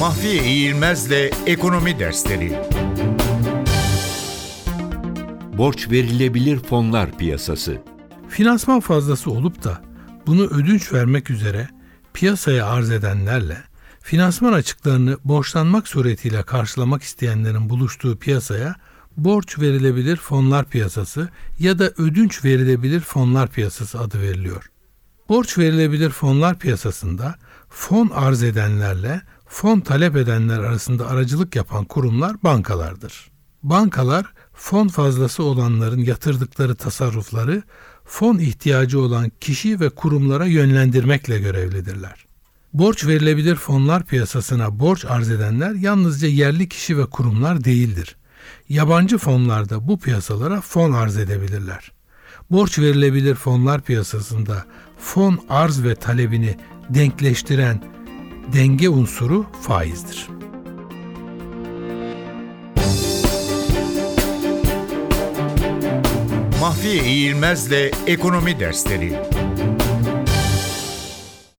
Mahfiye İğilmez'le Ekonomi Dersleri Borç verilebilir fonlar piyasası. Finansman fazlası olup da bunu ödünç vermek üzere piyasaya arz edenlerle finansman açıklarını borçlanmak suretiyle karşılamak isteyenlerin buluştuğu piyasaya borç verilebilir fonlar piyasası ya da ödünç verilebilir fonlar piyasası adı veriliyor. Borç verilebilir fonlar piyasasında fon arz edenlerle fon talep edenler arasında aracılık yapan kurumlar bankalardır. Bankalar fon fazlası olanların yatırdıkları tasarrufları fon ihtiyacı olan kişi ve kurumlara yönlendirmekle görevlidirler. Borç verilebilir fonlar piyasasına borç arz edenler yalnızca yerli kişi ve kurumlar değildir. Yabancı fonlar da bu piyasalara fon arz edebilirler. Borç verilebilir fonlar piyasasında fon arz ve talebini denkleştiren denge unsuru faizdir. Mahfiye İğilmez'le Ekonomi Dersleri